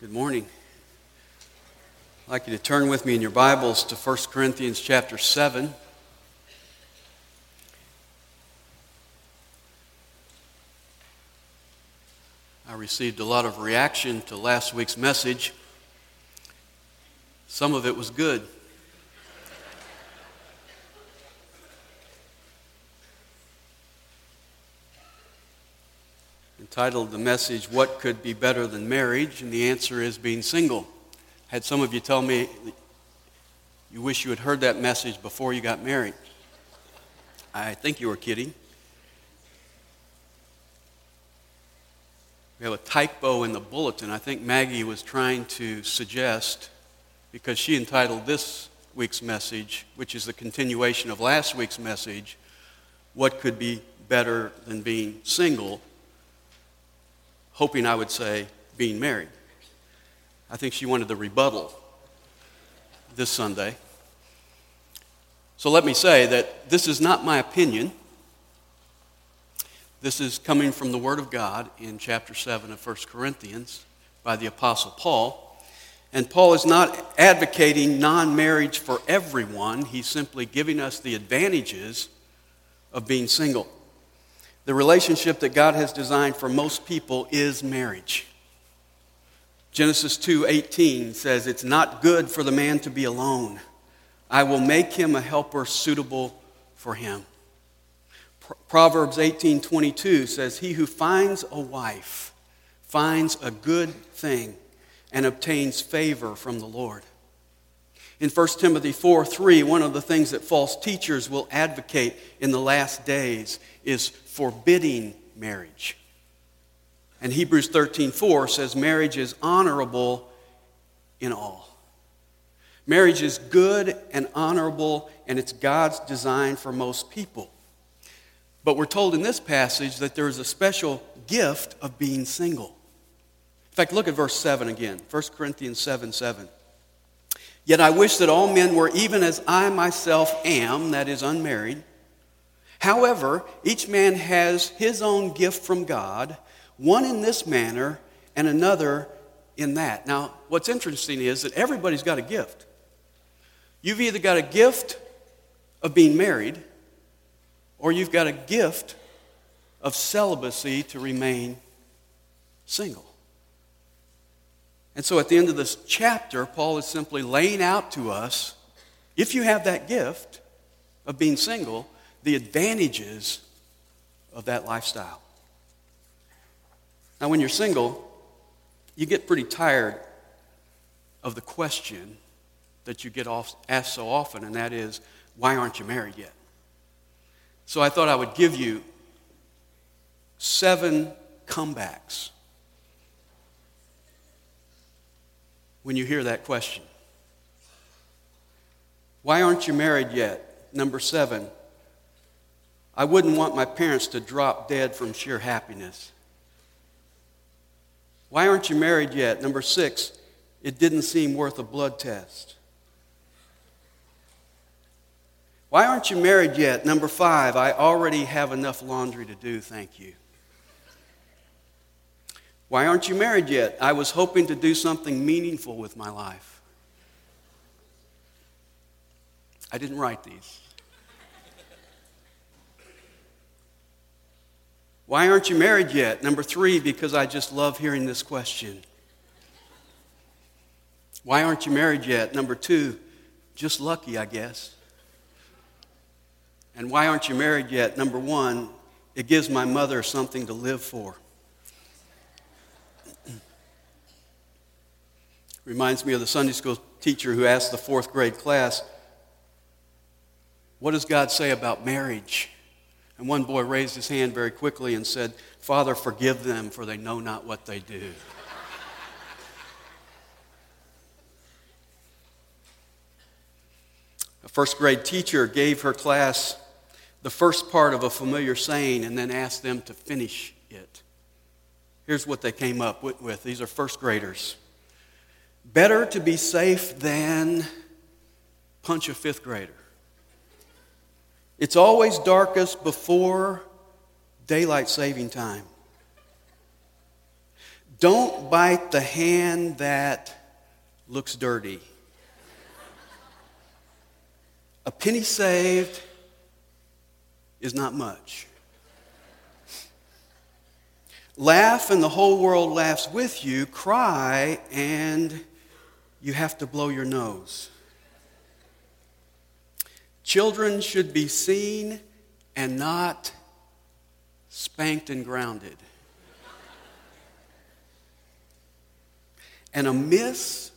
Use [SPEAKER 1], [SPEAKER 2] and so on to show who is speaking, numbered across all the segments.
[SPEAKER 1] Good morning. I'd like you to turn with me in your Bibles to 1 Corinthians chapter 7. I received a lot of reaction to last week's message. Some of it was good. Entitled the message, What Could Be Better Than Marriage? And the answer is being single. Had some of you tell me you wish you had heard that message before you got married. I think you were kidding. We have a typo in the bulletin. I think Maggie was trying to suggest, because she entitled this week's message, which is the continuation of last week's message, What Could Be Better Than Being Single? Hoping I would say being married. I think she wanted the rebuttal this Sunday. So let me say that this is not my opinion. This is coming from the Word of God in chapter 7 of 1 Corinthians by the Apostle Paul. And Paul is not advocating non marriage for everyone, he's simply giving us the advantages of being single. The relationship that God has designed for most people is marriage. Genesis 2:18 says it's not good for the man to be alone. I will make him a helper suitable for him. Proverbs 18:22 says he who finds a wife finds a good thing and obtains favor from the Lord. In 1 Timothy 4 3, one of the things that false teachers will advocate in the last days is forbidding marriage. And Hebrews 13 4 says marriage is honorable in all. Marriage is good and honorable, and it's God's design for most people. But we're told in this passage that there is a special gift of being single. In fact, look at verse 7 again 1 Corinthians 7 7. Yet I wish that all men were even as I myself am, that is, unmarried. However, each man has his own gift from God, one in this manner and another in that. Now, what's interesting is that everybody's got a gift. You've either got a gift of being married, or you've got a gift of celibacy to remain single. And so at the end of this chapter, Paul is simply laying out to us if you have that gift of being single, the advantages of that lifestyle. Now, when you're single, you get pretty tired of the question that you get asked so often, and that is, why aren't you married yet? So I thought I would give you seven comebacks when you hear that question. Why aren't you married yet? Number seven, I wouldn't want my parents to drop dead from sheer happiness. Why aren't you married yet? Number six, it didn't seem worth a blood test. Why aren't you married yet? Number five, I already have enough laundry to do, thank you. Why aren't you married yet? I was hoping to do something meaningful with my life. I didn't write these. Why aren't you married yet? Number three, because I just love hearing this question. Why aren't you married yet? Number two, just lucky, I guess. And why aren't you married yet? Number one, it gives my mother something to live for. Reminds me of the Sunday school teacher who asked the fourth grade class, What does God say about marriage? And one boy raised his hand very quickly and said, Father, forgive them, for they know not what they do. A first grade teacher gave her class the first part of a familiar saying and then asked them to finish it. Here's what they came up with. These are first graders. Better to be safe than punch a fifth grader. It's always darkest before daylight saving time. Don't bite the hand that looks dirty. A penny saved is not much. Laugh and the whole world laughs with you. Cry and you have to blow your nose. Children should be seen and not spanked and grounded. And a miss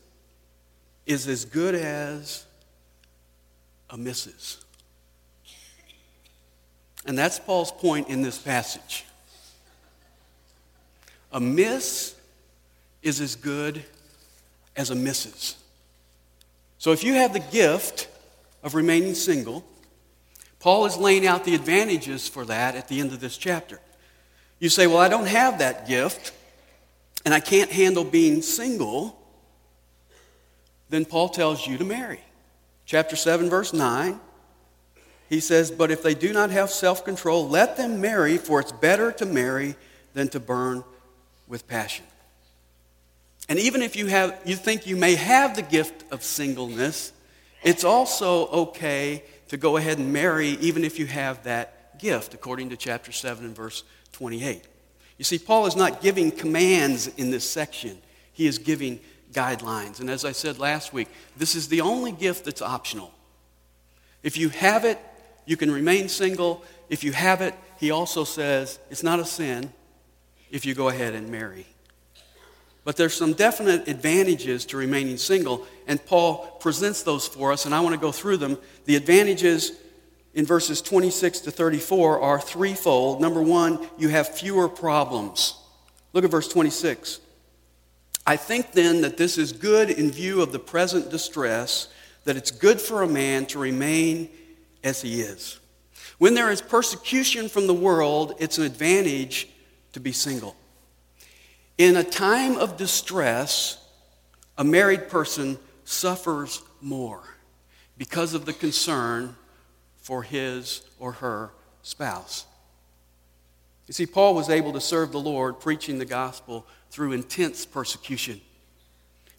[SPEAKER 1] is as good as a misses. And that's Paul's point in this passage. A miss is as good as a misses. So if you have the gift of remaining single, Paul is laying out the advantages for that at the end of this chapter. You say, Well, I don't have that gift, and I can't handle being single. Then Paul tells you to marry. Chapter 7, verse 9, he says, But if they do not have self control, let them marry, for it's better to marry than to burn with passion. And even if you, have, you think you may have the gift of singleness, it's also okay to go ahead and marry even if you have that gift, according to chapter 7 and verse 28. You see, Paul is not giving commands in this section, he is giving guidelines. And as I said last week, this is the only gift that's optional. If you have it, you can remain single. If you have it, he also says it's not a sin if you go ahead and marry. But there's some definite advantages to remaining single, and Paul presents those for us, and I want to go through them. The advantages in verses 26 to 34 are threefold. Number one, you have fewer problems. Look at verse 26. I think then that this is good in view of the present distress, that it's good for a man to remain as he is. When there is persecution from the world, it's an advantage to be single. In a time of distress, a married person suffers more because of the concern for his or her spouse. You see, Paul was able to serve the Lord preaching the gospel through intense persecution.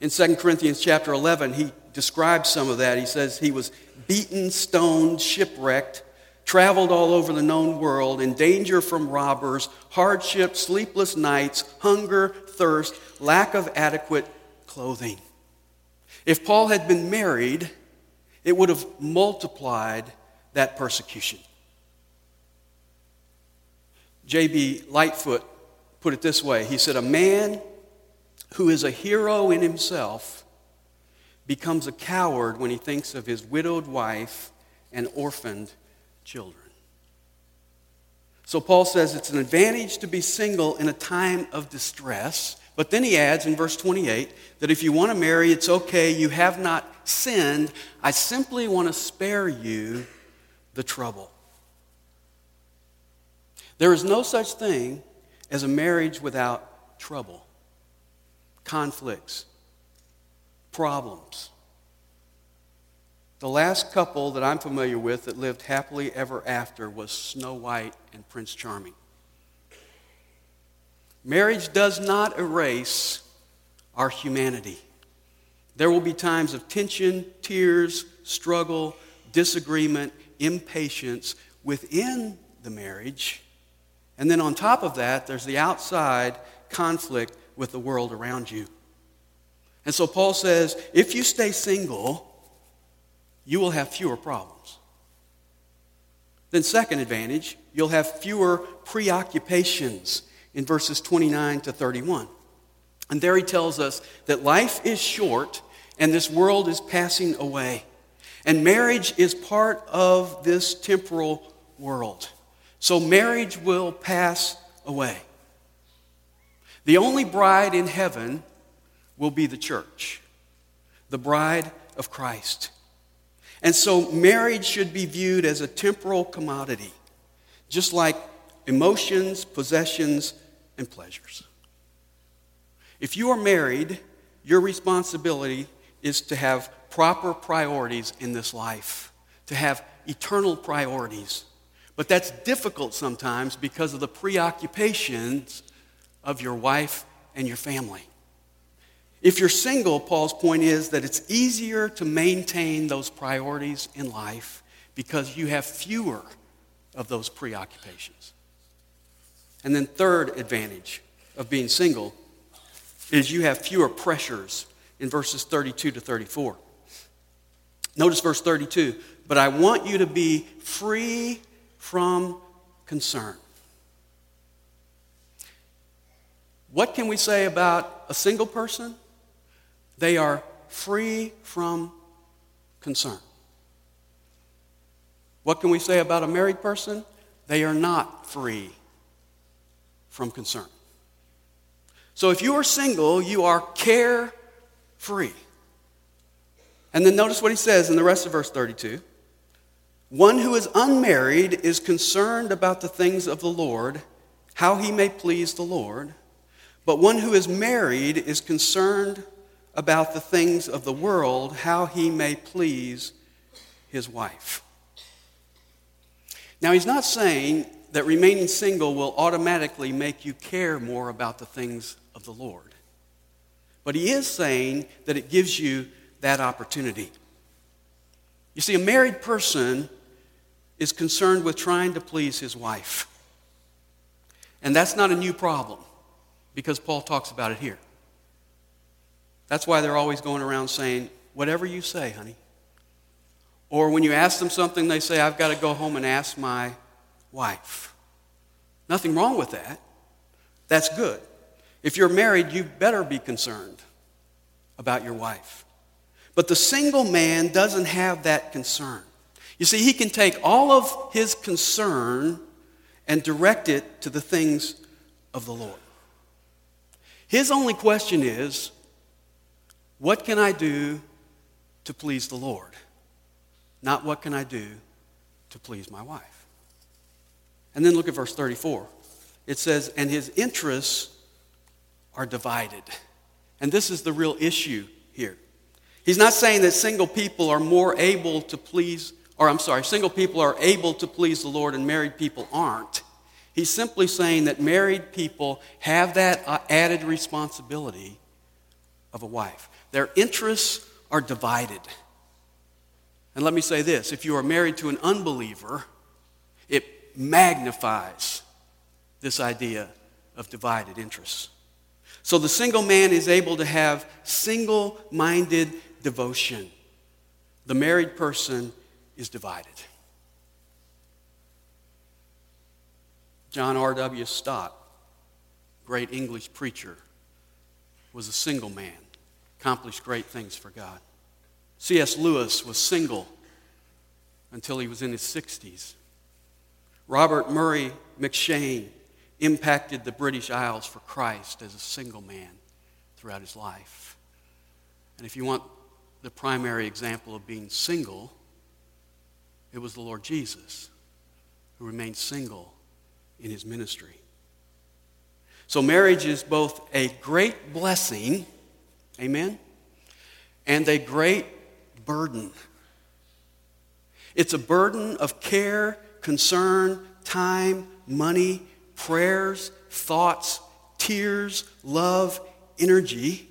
[SPEAKER 1] In 2 Corinthians chapter 11, he describes some of that. He says he was beaten, stoned, shipwrecked, traveled all over the known world in danger from robbers, hardship, sleepless nights, hunger, thirst, lack of adequate clothing. If Paul had been married, it would have multiplied that persecution. J.B. Lightfoot put it this way He said, A man who is a hero in himself becomes a coward when he thinks of his widowed wife and orphaned children. So Paul says it's an advantage to be single in a time of distress. But then he adds in verse 28 that if you want to marry, it's okay. You have not sinned. I simply want to spare you the trouble. There is no such thing as a marriage without trouble, conflicts, problems. The last couple that I'm familiar with that lived happily ever after was Snow White and Prince Charming. Marriage does not erase our humanity. There will be times of tension, tears, struggle, disagreement, impatience within the marriage. And then on top of that, there's the outside conflict with the world around you. And so Paul says if you stay single, you will have fewer problems. Then, second advantage, you'll have fewer preoccupations in verses 29 to 31. And there he tells us that life is short and this world is passing away. And marriage is part of this temporal world. So marriage will pass away. The only bride in heaven will be the church, the bride of Christ. And so marriage should be viewed as a temporal commodity, just like emotions, possessions, and pleasures. If you are married, your responsibility is to have proper priorities in this life, to have eternal priorities. But that's difficult sometimes because of the preoccupations of your wife and your family. If you're single, Paul's point is that it's easier to maintain those priorities in life because you have fewer of those preoccupations. And then, third advantage of being single is you have fewer pressures in verses 32 to 34. Notice verse 32 But I want you to be free from concern. What can we say about a single person? They are free from concern. What can we say about a married person? They are not free from concern. So if you are single, you are care free. And then notice what he says in the rest of verse 32. One who is unmarried is concerned about the things of the Lord, how he may please the Lord. But one who is married is concerned about the things of the world, how he may please his wife. Now, he's not saying that remaining single will automatically make you care more about the things of the Lord. But he is saying that it gives you that opportunity. You see, a married person is concerned with trying to please his wife. And that's not a new problem because Paul talks about it here. That's why they're always going around saying, Whatever you say, honey. Or when you ask them something, they say, I've got to go home and ask my wife. Nothing wrong with that. That's good. If you're married, you better be concerned about your wife. But the single man doesn't have that concern. You see, he can take all of his concern and direct it to the things of the Lord. His only question is, what can I do to please the Lord? Not what can I do to please my wife. And then look at verse 34. It says, and his interests are divided. And this is the real issue here. He's not saying that single people are more able to please, or I'm sorry, single people are able to please the Lord and married people aren't. He's simply saying that married people have that uh, added responsibility of a wife. Their interests are divided. And let me say this if you are married to an unbeliever, it magnifies this idea of divided interests. So the single man is able to have single minded devotion. The married person is divided. John R.W. Stott, great English preacher, was a single man accomplished great things for God. C.S. Lewis was single until he was in his 60s. Robert Murray M'Cheyne impacted the British Isles for Christ as a single man throughout his life. And if you want the primary example of being single, it was the Lord Jesus who remained single in his ministry. So, marriage is both a great blessing Amen? And a great burden. It's a burden of care, concern, time, money, prayers, thoughts, tears, love, energy.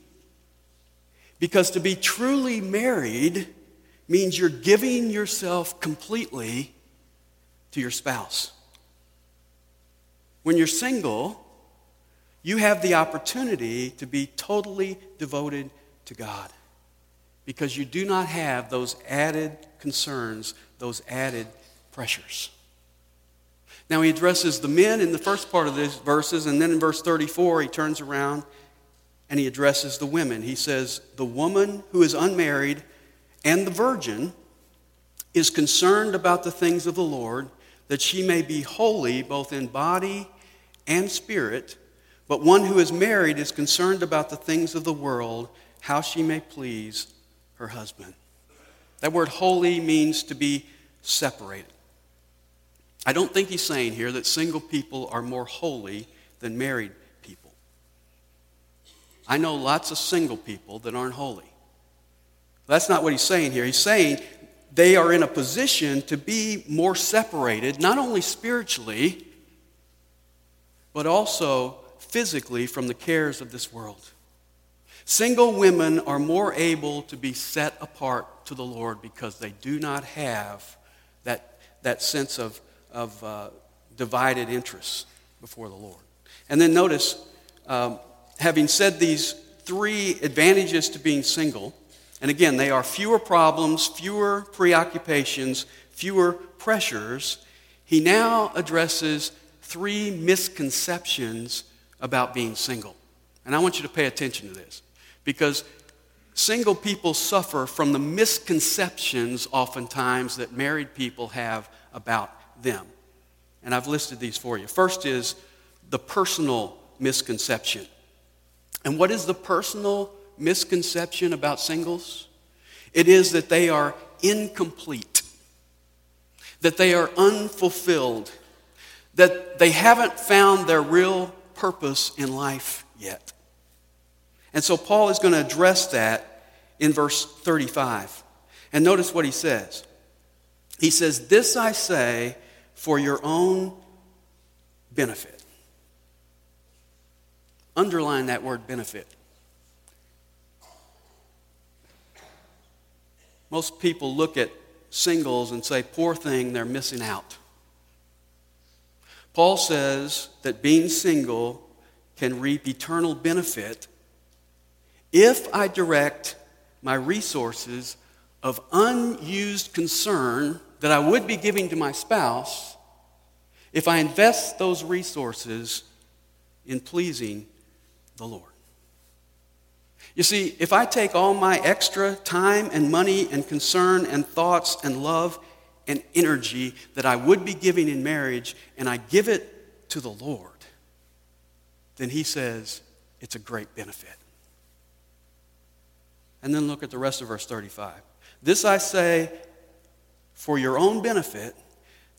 [SPEAKER 1] Because to be truly married means you're giving yourself completely to your spouse. When you're single, you have the opportunity to be totally devoted to God because you do not have those added concerns, those added pressures. Now, he addresses the men in the first part of these verses, and then in verse 34, he turns around and he addresses the women. He says, The woman who is unmarried and the virgin is concerned about the things of the Lord, that she may be holy both in body and spirit. But one who is married is concerned about the things of the world, how she may please her husband. That word holy means to be separated. I don't think he's saying here that single people are more holy than married people. I know lots of single people that aren't holy. That's not what he's saying here. He's saying they are in a position to be more separated, not only spiritually, but also physically from the cares of this world. Single women are more able to be set apart to the Lord because they do not have that, that sense of, of uh, divided interests before the Lord. And then notice, um, having said these three advantages to being single, and again, they are fewer problems, fewer preoccupations, fewer pressures, he now addresses three misconceptions about being single. And I want you to pay attention to this because single people suffer from the misconceptions oftentimes that married people have about them. And I've listed these for you. First is the personal misconception. And what is the personal misconception about singles? It is that they are incomplete, that they are unfulfilled, that they haven't found their real purpose in life yet. And so Paul is going to address that in verse 35. And notice what he says. He says, This I say for your own benefit. Underline that word benefit. Most people look at singles and say, poor thing, they're missing out. Paul says that being single can reap eternal benefit if I direct my resources of unused concern that I would be giving to my spouse if I invest those resources in pleasing the Lord. You see, if I take all my extra time and money and concern and thoughts and love and energy that I would be giving in marriage and I give it to the Lord, then he says it's a great benefit. And then look at the rest of verse 35. This I say for your own benefit,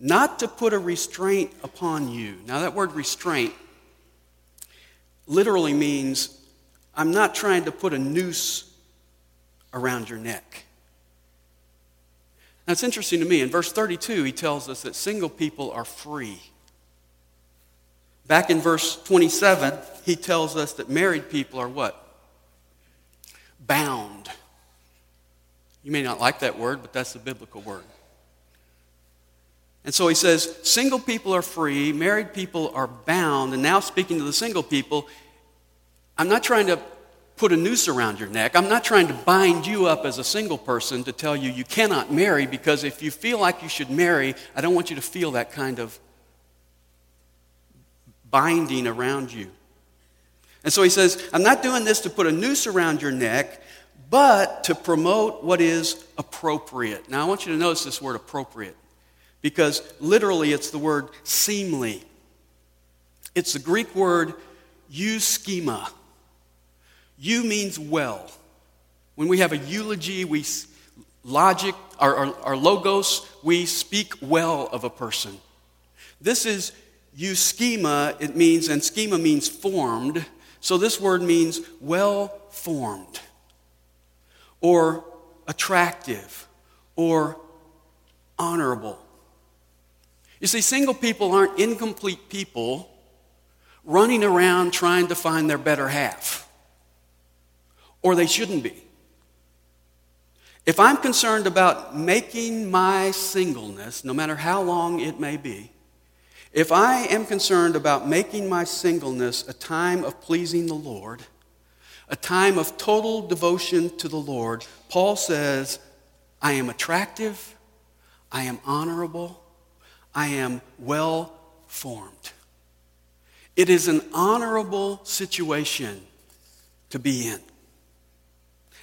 [SPEAKER 1] not to put a restraint upon you. Now, that word restraint literally means I'm not trying to put a noose around your neck. Now, it's interesting to me. In verse 32, he tells us that single people are free. Back in verse 27, he tells us that married people are what? Bound. You may not like that word, but that's the biblical word. And so he says, single people are free, married people are bound. And now, speaking to the single people, I'm not trying to put a noose around your neck. I'm not trying to bind you up as a single person to tell you you cannot marry because if you feel like you should marry, I don't want you to feel that kind of binding around you. And so he says, I'm not doing this to put a noose around your neck, but to promote what is appropriate. Now, I want you to notice this word appropriate because literally it's the word seemly. It's the Greek word euschema. You means well. When we have a eulogy, we logic, our, our, our logos, we speak well of a person. This is euschema, it means, and schema means formed. So this word means well formed, or attractive, or honorable. You see, single people aren't incomplete people running around trying to find their better half or they shouldn't be. If I'm concerned about making my singleness, no matter how long it may be, if I am concerned about making my singleness a time of pleasing the Lord, a time of total devotion to the Lord, Paul says, I am attractive, I am honorable, I am well formed. It is an honorable situation to be in.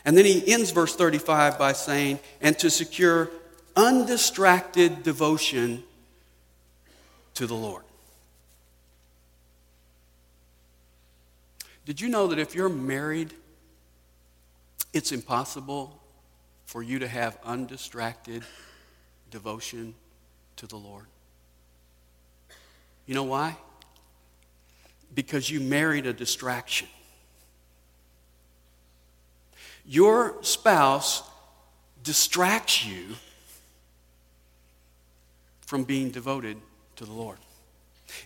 [SPEAKER 1] And then he ends verse 35 by saying, and to secure undistracted devotion to the Lord. Did you know that if you're married, it's impossible for you to have undistracted devotion to the Lord? You know why? Because you married a distraction. Your spouse distracts you from being devoted to the Lord.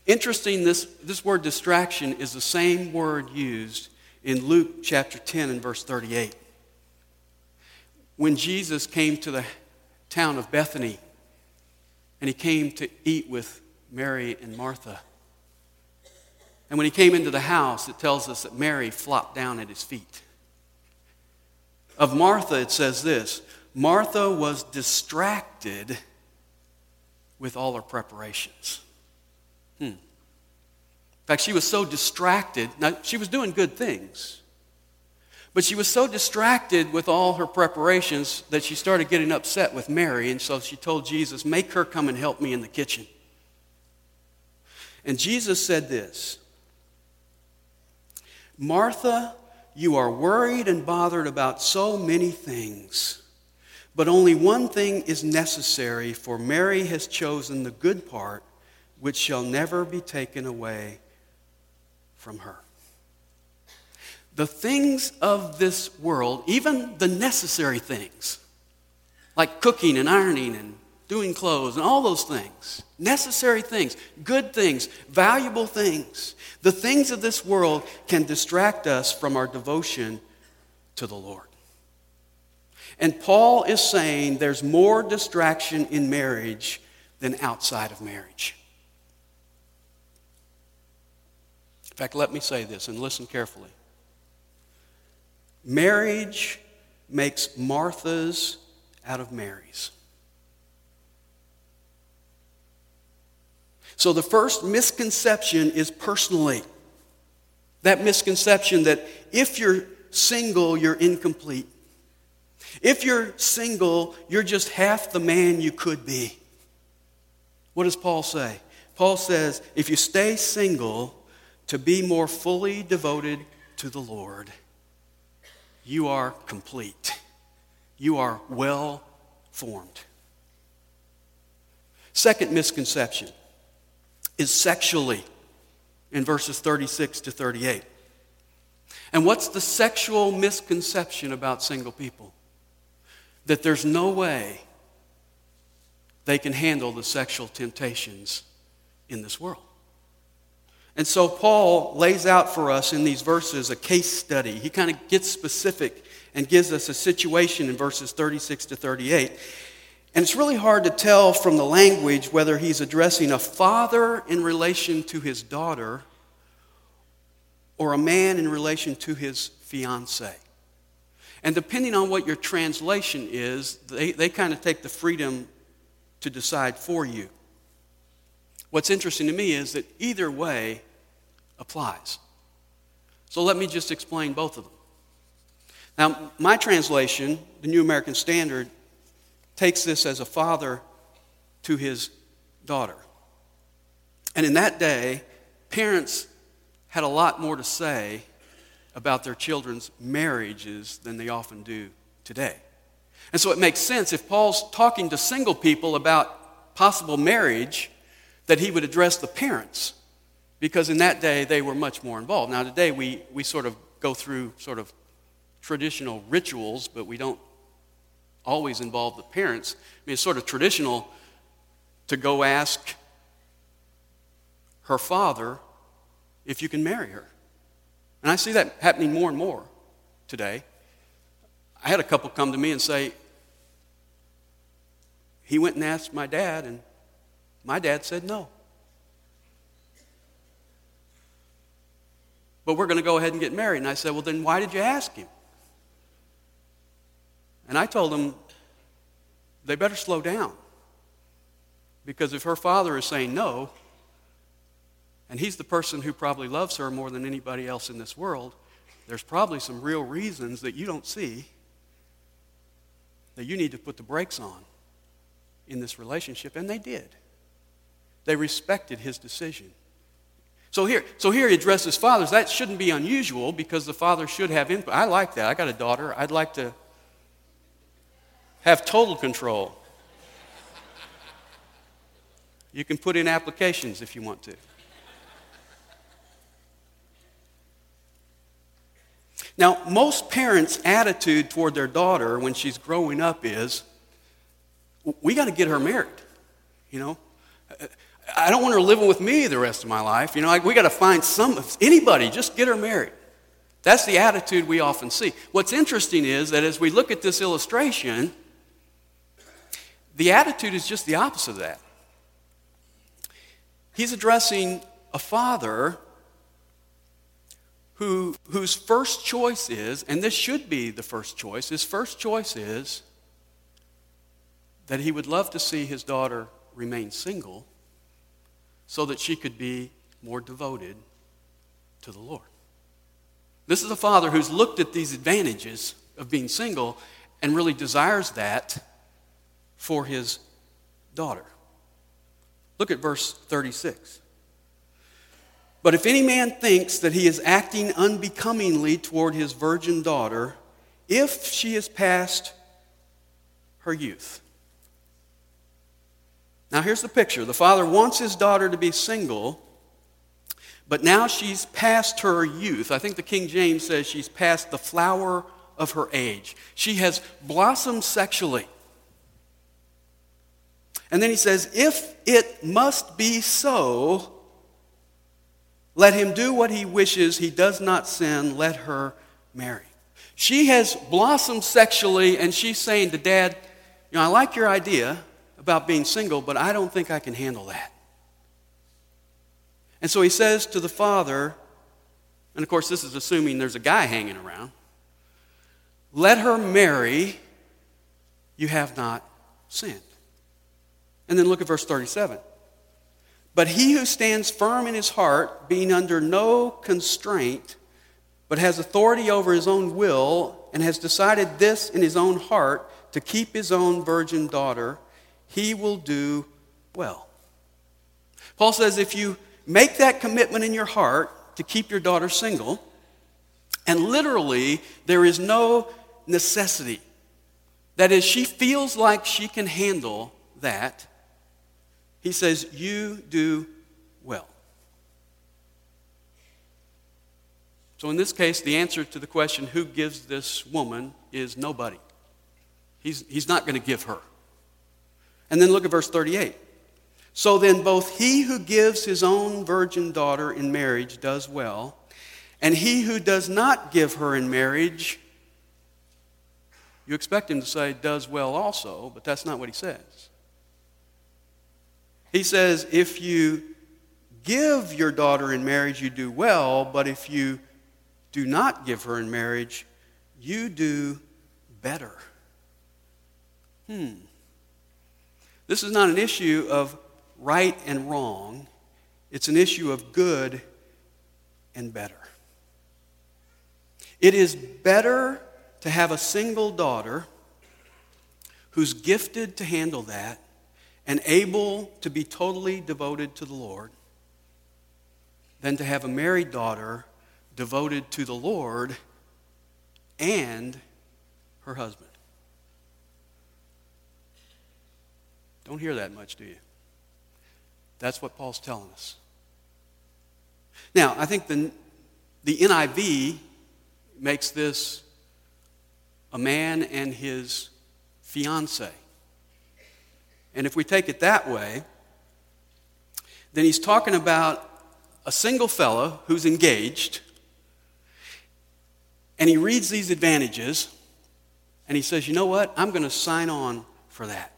[SPEAKER 1] Interesting, this, this word distraction is the same word used in Luke chapter 10 and verse 38. When Jesus came to the town of Bethany and he came to eat with Mary and Martha. And when he came into the house, it tells us that Mary flopped down at his feet. Of Martha, it says this Martha was distracted with all her preparations. Hmm. In fact, she was so distracted. Now, she was doing good things, but she was so distracted with all her preparations that she started getting upset with Mary, and so she told Jesus, Make her come and help me in the kitchen. And Jesus said this Martha, you are worried and bothered about so many things, but only one thing is necessary, for Mary has chosen the good part, which shall never be taken away from her. The things of this world, even the necessary things, like cooking and ironing and doing clothes and all those things, necessary things, good things, valuable things. The things of this world can distract us from our devotion to the Lord. And Paul is saying there's more distraction in marriage than outside of marriage. In fact, let me say this and listen carefully. Marriage makes Marthas out of Marys. So the first misconception is personally. That misconception that if you're single, you're incomplete. If you're single, you're just half the man you could be. What does Paul say? Paul says, if you stay single to be more fully devoted to the Lord, you are complete. You are well formed. Second misconception is sexually in verses 36 to 38. And what's the sexual misconception about single people? That there's no way they can handle the sexual temptations in this world. And so Paul lays out for us in these verses a case study. He kind of gets specific and gives us a situation in verses 36 to 38. And it's really hard to tell from the language whether he's addressing a father in relation to his daughter or a man in relation to his fiance. And depending on what your translation is, they, they kind of take the freedom to decide for you. What's interesting to me is that either way applies. So let me just explain both of them. Now, my translation, the New American Standard, takes this as a father to his daughter. And in that day, parents had a lot more to say about their children's marriages than they often do today. And so it makes sense if Paul's talking to single people about possible marriage that he would address the parents because in that day they were much more involved. Now, today we, we sort of go through sort of traditional rituals, but we don't always involve the parents. I mean, it's sort of traditional to go ask her father if you can marry her. And I see that happening more and more today. I had a couple come to me and say, he went and asked my dad, and my dad said no. But we're going to go ahead and get married. And I said, well, then why did you ask him? And I told them they better slow down. Because if her father is saying no, and he's the person who probably loves her more than anybody else in this world, there's probably some real reasons that you don't see that you need to put the brakes on in this relationship. And they did. They respected his decision. So here, so here he addresses fathers. That shouldn't be unusual because the father should have input. I like that. I got a daughter. I'd like to have total control. You can put in applications if you want to. Now, most parents' attitude toward their daughter when she's growing up is, we got to get her married. You know, I don't want her living with me the rest of my life. You know, like we got to find some, anybody, just get her married. That's the attitude we often see. What's interesting is that as we look at this illustration, the attitude is just the opposite of that. He's addressing a father who, whose first choice is, and this should be the first choice, his first choice is that he would love to see his daughter remain single so that she could be more devoted to the Lord. This is a father who's looked at these advantages of being single and really desires that for his daughter. Look at verse 36. But if any man thinks that he is acting unbecomingly toward his virgin daughter, if she is past her youth. Now, here's the picture the father wants his daughter to be single but now she's past her youth. I think the King James says she's past the flower of her age. She has blossomed sexually. And then he says, If it must be so, let him do what he wishes. He does not sin. Let her marry. She has blossomed sexually, and she's saying to dad, You know, I like your idea about being single, but I don't think I can handle that. And so he says to the father, and of course, this is assuming there's a guy hanging around, let her marry, you have not sinned. And then look at verse 37. But he who stands firm in his heart, being under no constraint, but has authority over his own will, and has decided this in his own heart to keep his own virgin daughter, he will do well. Paul says if you make that commitment in your heart to keep your daughter single. And literally, there is no necessity. That is, she feels like she can handle that. He says, You do well. So, in this case, the answer to the question, who gives this woman, is nobody. He's, he's not going to give her. And then look at verse 38. So then, both he who gives his own virgin daughter in marriage does well, and he who does not give her in marriage, you expect him to say, does well also, but that's not what he says. He says, if you give your daughter in marriage, you do well, but if you do not give her in marriage, you do better. Hmm. This is not an issue of right and wrong, it's an issue of good and better. It is better to have a single daughter who's gifted to handle that and able to be totally devoted to the Lord than to have a married daughter devoted to the Lord and her husband. Don't hear that much, do you? That's what Paul's telling us. Now, I think the, the NIV makes this a man and his fiance. And if we take it that way, then he's talking about a single fellow who's engaged, and he reads these advantages, and he says, You know what? I'm going to sign on for that.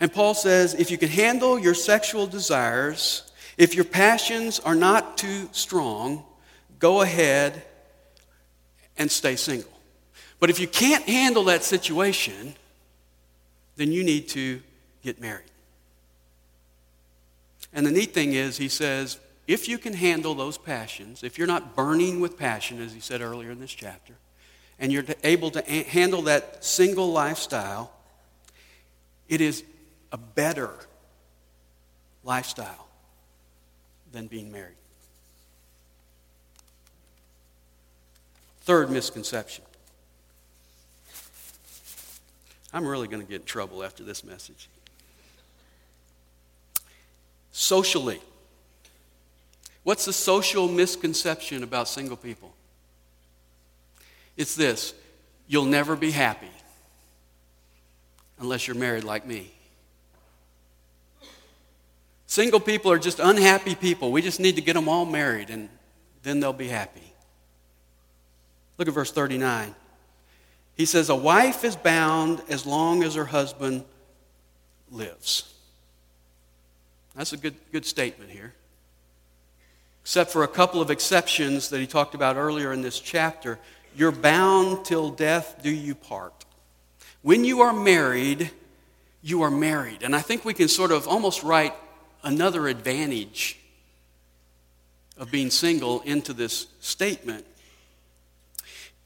[SPEAKER 1] And Paul says if you can handle your sexual desires, if your passions are not too strong, go ahead and stay single. But if you can't handle that situation, then you need to get married. And the neat thing is, he says, if you can handle those passions, if you're not burning with passion, as he said earlier in this chapter, and you're able to handle that single lifestyle, it is a better lifestyle than being married. Third misconception. I'm really going to get in trouble after this message. Socially. What's the social misconception about single people? It's this you'll never be happy unless you're married like me. Single people are just unhappy people. We just need to get them all married and then they'll be happy. Look at verse 39. He says, A wife is bound as long as her husband lives. That's a good, good statement here. Except for a couple of exceptions that he talked about earlier in this chapter. You're bound till death do you part. When you are married, you are married. And I think we can sort of almost write another advantage of being single into this statement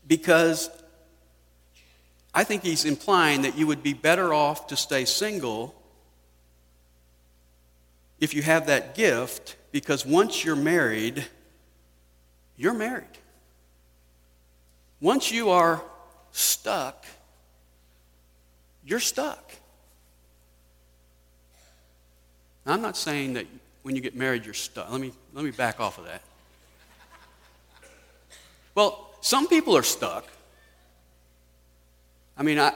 [SPEAKER 1] because I think he's implying that you would be better off to stay single if you have that gift because once you're married, you're married. Once you are stuck, you're stuck. Now, I'm not saying that when you get married, you're stuck. Let me, let me back off of that. Well, some people are stuck. I mean, I,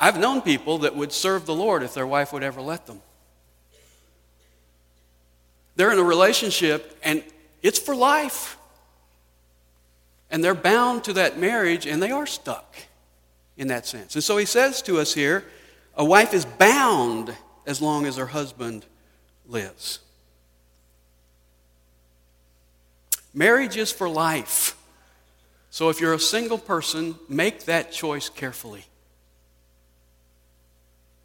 [SPEAKER 1] I've known people that would serve the Lord if their wife would ever let them. They're in a relationship and it's for life. And they're bound to that marriage and they are stuck in that sense. And so he says to us here a wife is bound as long as her husband lives. Marriage is for life. So if you're a single person, make that choice carefully.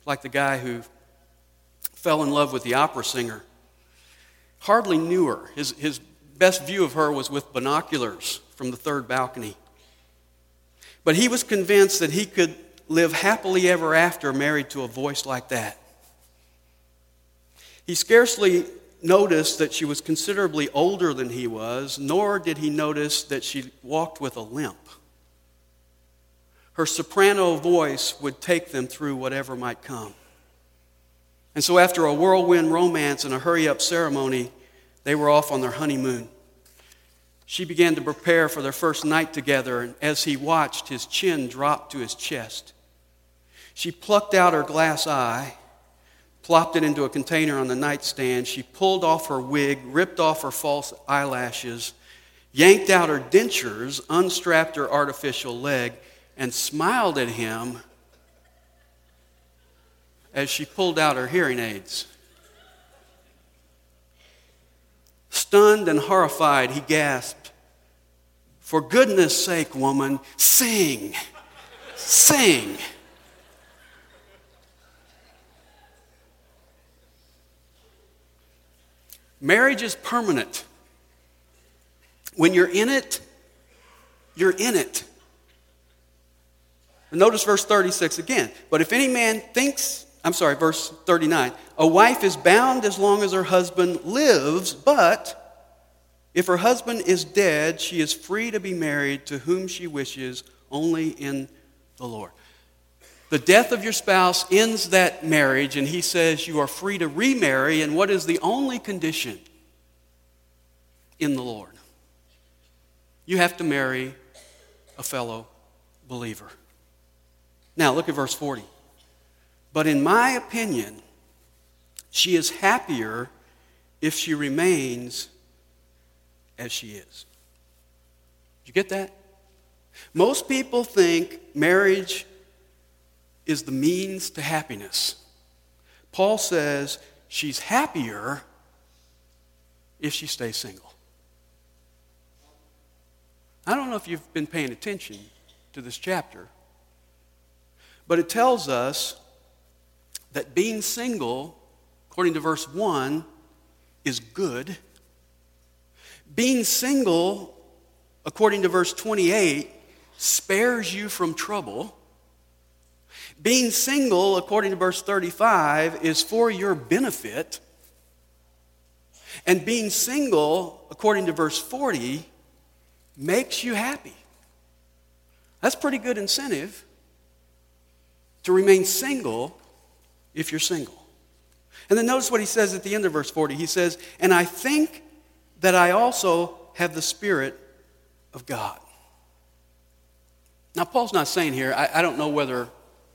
[SPEAKER 1] Like the guy who fell in love with the opera singer, hardly knew her. His, his best view of her was with binoculars from the third balcony. But he was convinced that he could live happily ever after married to a voice like that. He scarcely noticed that she was considerably older than he was, nor did he notice that she walked with a limp. Her soprano voice would take them through whatever might come. And so, after a whirlwind romance and a hurry up ceremony, they were off on their honeymoon. She began to prepare for their first night together, and as he watched, his chin dropped to his chest. She plucked out her glass eye plopped it into a container on the nightstand. She pulled off her wig, ripped off her false eyelashes, yanked out her dentures, unstrapped her artificial leg, and smiled at him as she pulled out her hearing aids. Stunned and horrified, he gasped, For goodness sake, woman, sing! Sing! Marriage is permanent. When you're in it, you're in it. Notice verse 36 again. But if any man thinks, I'm sorry, verse 39, a wife is bound as long as her husband lives, but if her husband is dead, she is free to be married to whom she wishes, only in the Lord. The death of your spouse ends that marriage, and he says you are free to remarry. And what is the only condition? In the Lord. You have to marry a fellow believer. Now, look at verse 40. But in my opinion, she is happier if she remains as she is. Did you get that? Most people think marriage is the means to happiness. Paul says she's happier if she stays single. I don't know if you've been paying attention to this chapter, but it tells us that being single, according to verse 1, is good. Being single, according to verse 28, spares you from trouble. Being single, according to verse 35, is for your benefit. And being single, according to verse 40, makes you happy. That's pretty good incentive to remain single if you're single. And then notice what he says at the end of verse 40. He says, And I think that I also have the Spirit of God. Now, Paul's not saying here, I, I don't know whether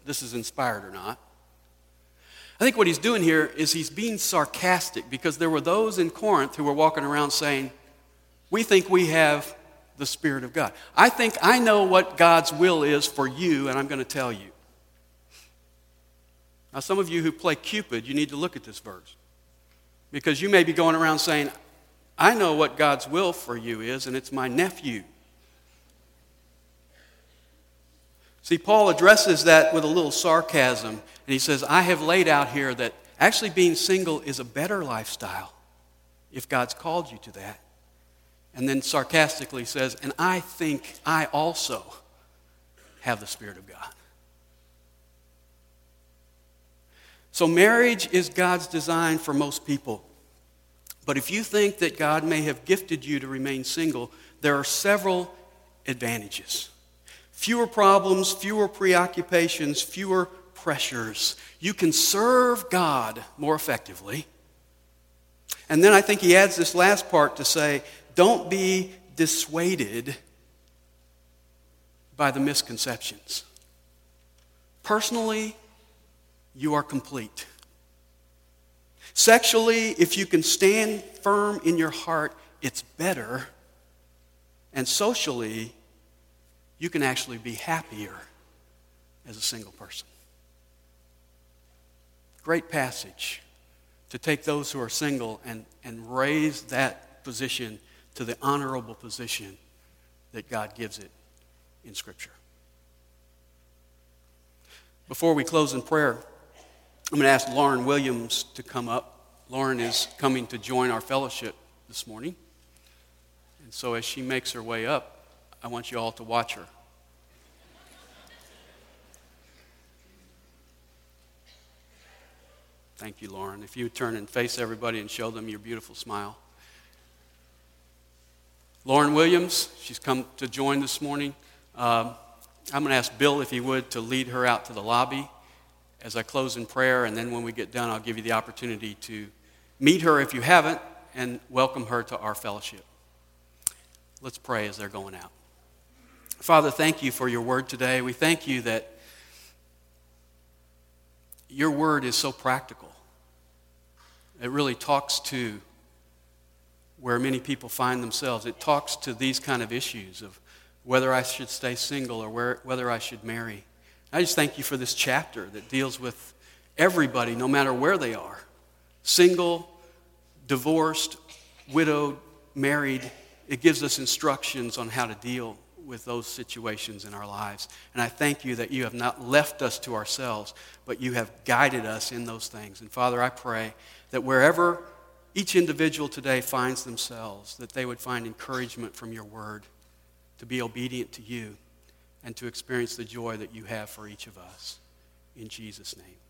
[SPEAKER 1] this is inspired or not. I think what he's doing here is he's being sarcastic because there were those in Corinth who were walking around saying, We think we have the Spirit of God. I think I know what God's will is for you, and I'm going to tell you. Now, some of you who play Cupid, you need to look at this verse because you may be going around saying, I know what God's will for you is, and it's my nephew. See, Paul addresses that with a little sarcasm, and he says, I have laid out here that actually being single is a better lifestyle if God's called you to that. And then sarcastically says, and I think I also have the Spirit of God. So, marriage is God's design for most people. But if you think that God may have gifted you to remain single, there are several advantages fewer problems, fewer preoccupations, fewer pressures. You can serve God more effectively. And then I think he adds this last part to say, don't be dissuaded by the misconceptions. Personally, you are complete. Sexually, if you can stand firm in your heart, it's better. And socially, you can actually be happier as a single person. Great passage to take those who are single and, and raise that position to the honorable position that God gives it in Scripture. Before we close in prayer, I'm going to ask Lauren Williams to come up. Lauren is coming to join our fellowship this morning. And so as she makes her way up, I want you all to watch her. Thank you, Lauren. If you turn and face everybody and show them your beautiful smile. Lauren Williams, she's come to join this morning. Um, I'm going to ask Bill, if he would, to lead her out to the lobby as I close in prayer, and then when we get done, I'll give you the opportunity to meet her if you haven't and welcome her to our fellowship. Let's pray as they're going out. Father, thank you for your word today. We thank you that your word is so practical. It really talks to where many people find themselves. It talks to these kind of issues of whether I should stay single or where, whether I should marry. I just thank you for this chapter that deals with everybody, no matter where they are single, divorced, widowed, married. It gives us instructions on how to deal with those situations in our lives. And I thank you that you have not left us to ourselves, but you have guided us in those things. And Father, I pray that wherever each individual today finds themselves, that they would find encouragement from your word to be obedient to you and to experience the joy that you have for each of us. In Jesus' name.